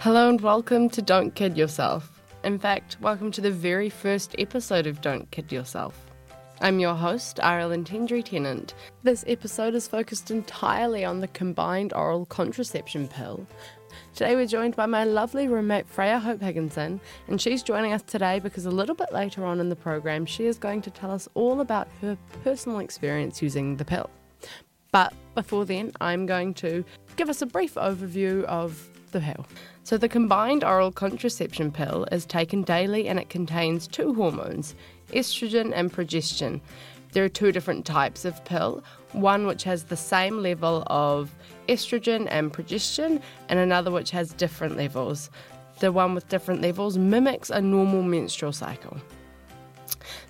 Hello and welcome to Don't Kid Yourself. In fact, welcome to the very first episode of Don't Kid Yourself. I'm your host, Ireland Hendry Tennant. This episode is focused entirely on the combined oral contraception pill. Today we're joined by my lovely roommate Freya Hope Higginson, and she's joining us today because a little bit later on in the program she is going to tell us all about her personal experience using the pill. But before then, I'm going to give us a brief overview of the pill. So, the combined oral contraception pill is taken daily and it contains two hormones, estrogen and progesterone. There are two different types of pill one which has the same level of estrogen and progesterone, and another which has different levels. The one with different levels mimics a normal menstrual cycle.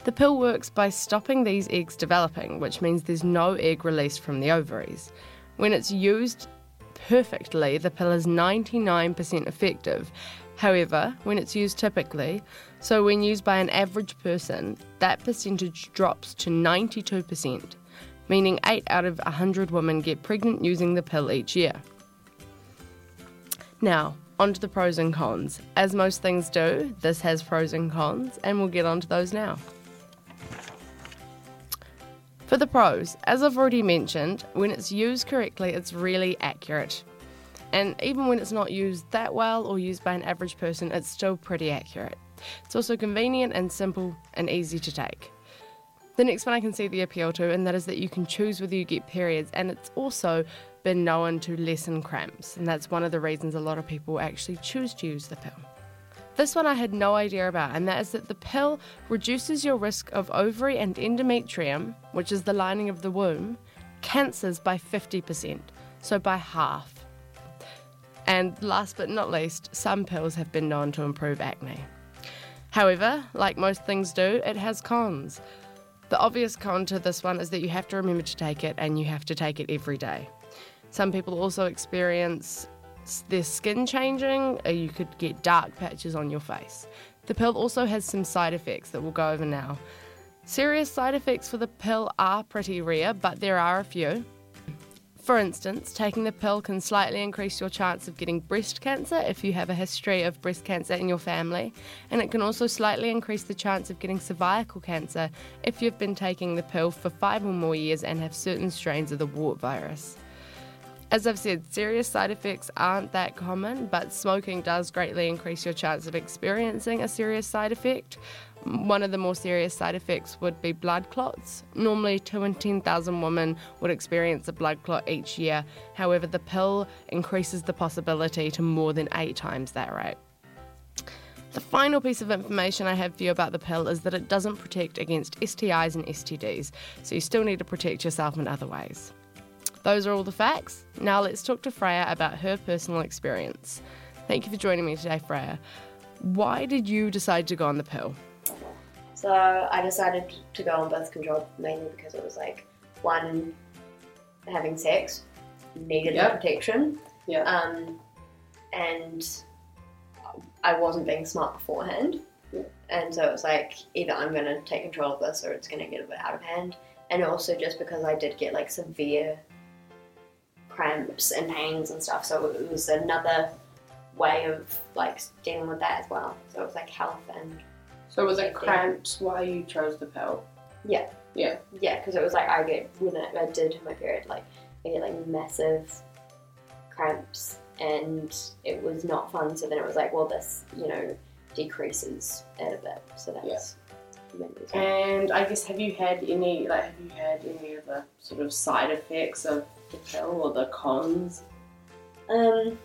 The pill works by stopping these eggs developing, which means there's no egg released from the ovaries. When it's used perfectly, the pill is 99% effective. However, when it's used typically, so when used by an average person, that percentage drops to 92%, meaning 8 out of 100 women get pregnant using the pill each year. Now, on to the pros and cons. As most things do, this has pros and cons, and we'll get onto those now. For the pros, as I've already mentioned, when it's used correctly, it's really accurate. And even when it's not used that well or used by an average person, it's still pretty accurate. It's also convenient and simple and easy to take. The next one I can see the appeal to, and that is that you can choose whether you get periods, and it's also been known to lessen cramps, and that's one of the reasons a lot of people actually choose to use the pill. This one I had no idea about, and that is that the pill reduces your risk of ovary and endometrium, which is the lining of the womb, cancers by 50%, so by half. And last but not least, some pills have been known to improve acne. However, like most things do, it has cons. The obvious con to this one is that you have to remember to take it and you have to take it every day. Some people also experience their skin changing, or you could get dark patches on your face. The pill also has some side effects that we'll go over now. Serious side effects for the pill are pretty rare, but there are a few. For instance, taking the pill can slightly increase your chance of getting breast cancer if you have a history of breast cancer in your family, and it can also slightly increase the chance of getting cervical cancer if you've been taking the pill for five or more years and have certain strains of the wart virus. As I've said, serious side effects aren't that common, but smoking does greatly increase your chance of experiencing a serious side effect. One of the more serious side effects would be blood clots. Normally, 2 in 10,000 women would experience a blood clot each year. However, the pill increases the possibility to more than eight times that rate. The final piece of information I have for you about the pill is that it doesn't protect against STIs and STDs, so you still need to protect yourself in other ways. Those are all the facts. Now let's talk to Freya about her personal experience. Thank you for joining me today, Freya. Why did you decide to go on the pill? So I decided to go on birth control mainly because it was like one having sex needed Yep. the protection, Yeah. um, and I wasn't being smart beforehand, and so it was like either I'm going to take control of this or it's going to get a bit out of hand, and also just because I did get like severe cramps and pains and stuff, so it was another way of like dealing with that as well. So it was like health and so it was it cramps why you chose the pill? Yeah. Yeah. Yeah, because it was like I get when I, I did my period, like I get like massive cramps, and it was not fun. So then it was like, well, this you know decreases it a bit. So that's reason. And I guess have you had any like have you had any of the sort of side effects of the pill or the cons? Um,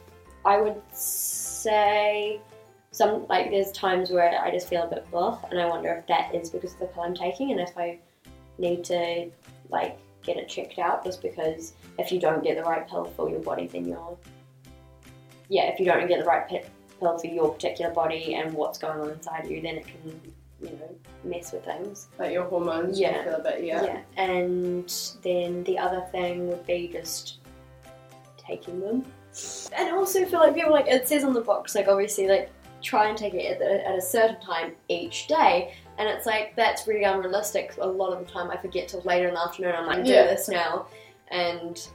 I would say some like there's times where I just feel a bit blah, and I wonder if that is because of the pill I'm taking, and if I need to like get it checked out, just because if you don't get the right pill for your body, then you're yeah, if you don't get the right pill for your particular body and what's going on inside you, then it can you know mess with things. Like your hormones? Yeah. feel a bit yeah. And then the other thing would be just taking them. And I also feel like people like it says on the box like obviously like try and take it at, the, at a certain time each day. And it's like that's really unrealistic. A lot of the time I forget till later in the afternoon. I'm like, do Yeah. this now, and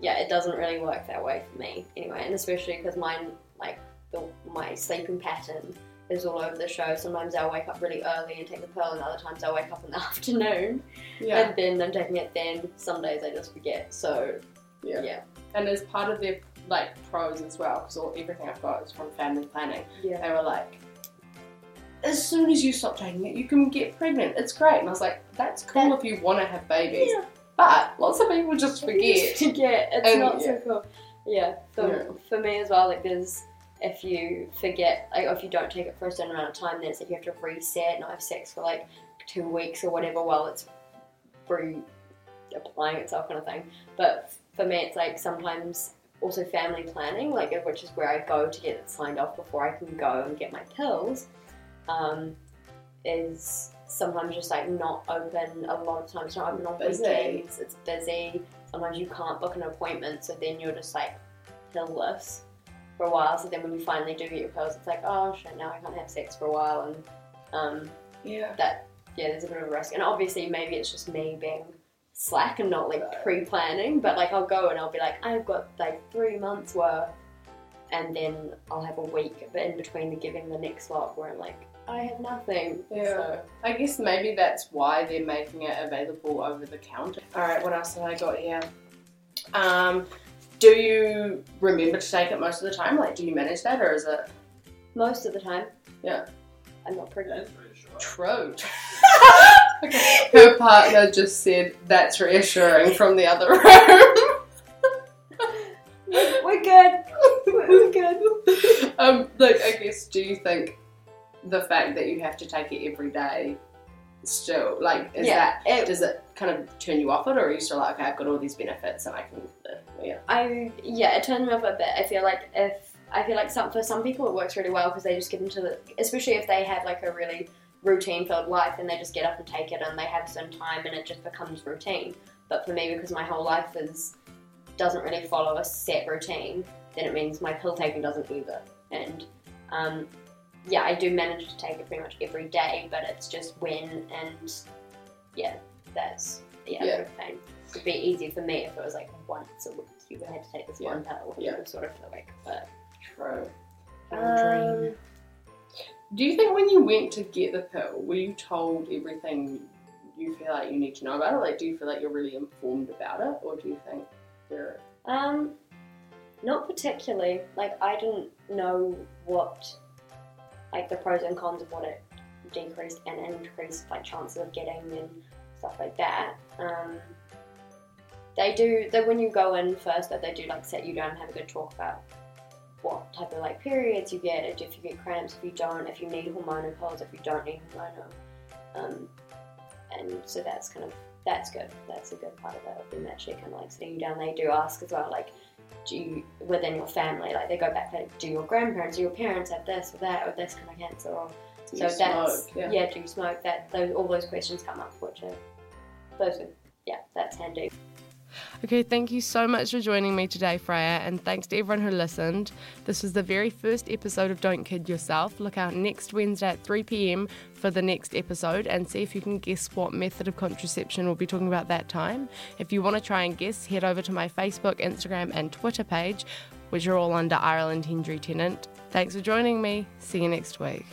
yeah, it doesn't really work that way for me anyway. And especially because mine like the, my sleeping pattern is all over the show. Sometimes I'll wake up really early and take the pill, and other times I'll wake up in the afternoon Yeah. and then I'm taking it. Then some days I just forget. So Yeah. yeah, And as part of their like pros as well, because everything I've got is from family planning. yeah, They were like, as soon as you stop taking it, you can get pregnant. It's great. And I was like, that's cool That- if you want to have babies. Yeah. But lots of people just forget. forget. It's And, not yeah. so cool. Yeah, for, Yeah. for me as well. Like there's if you forget, like if you don't take it for a certain amount of time, then it's like you have to reset, and not have sex for like two weeks or whatever while it's re applying itself kind of thing. But for me, it's like sometimes also family planning, like which is where I go to get it signed off before I can go and get my pills. Um, is sometimes just like not open a lot of times not open on Busy. weekends it's busy sometimes you can't book an appointment so then you're just like pillless for a while so then when you finally do get your pills it's like oh shit now I can't have sex for a while and um, Yeah. that yeah there's a bit of a risk and obviously maybe it's just me being slack and not like pre-planning but like I'll go and I'll be like I've got like three months worth and then I'll have a week but in between the giving the next lot where I'm like I have nothing Yeah. so I guess maybe that's why they're making it available over the counter. All right, what else have I got here? Um, do you remember to take it most of the time? Like, do you manage that, or is it most of the time Yeah. I'm not pregnant true? okay. Her partner just said that's reassuring from the other room. we're good we're good um, like, I guess, do you think the fact that you have to take it every day still, like, is yeah that, it, does it kind of turn you off it, or are you still like, okay, I've got all these benefits and I can, uh, yeah. I yeah, it turns me off a bit. I feel like if I feel like some for some people it works really well because they just get into the especially if they have like a really routine filled life and they just get up and take it and they have some time and it just becomes routine. But for me, because my whole life is doesn't really follow a set routine, then it means my pill taking doesn't either. And um, yeah, I do manage to take it pretty much every day, but it's just when and yeah, that's yeah, Yeah. a pain. It'd be easier for me if it was like once a week you would have to take this Yeah. one pill Yeah. sort of for the week. But True. um, Do you think when you went to get the pill, were you told everything you feel like you need to know about it? Like, do you feel like you're really informed about it, or do you think you're Um, not particularly. Like I didn't know what, like the pros and cons of what it decreased and increased like chances of getting and stuff like that. Um, they do. That when you go in first, that they do like set you down and have a good talk about what type of like periods you get, if you get cramps, if you don't, if you need hormonal pills, if you don't need hormonal. Um, and so that's kind of that's good. That's a good part of it. Of them actually kind of like sitting you down. They do ask as well, like, do you within your family, like they go back like, do your grandparents, do your parents have this or that or this kind of cancer or do so that's smoke? yeah. do you smoke? That those all those questions come up, which are those are yeah, that's handy. Okay, thank you so much for joining me today, Freya, and thanks to everyone who listened. This was the very first episode of Don't Kid Yourself. Look out next Wednesday at 3 pm for the next episode and see if you can guess what method of contraception we'll be talking about that time. If you want to try and guess, head over to my Facebook, Instagram, and Twitter page, which are all under Ireland Hendry Tennant. Thanks for joining me. See you next week.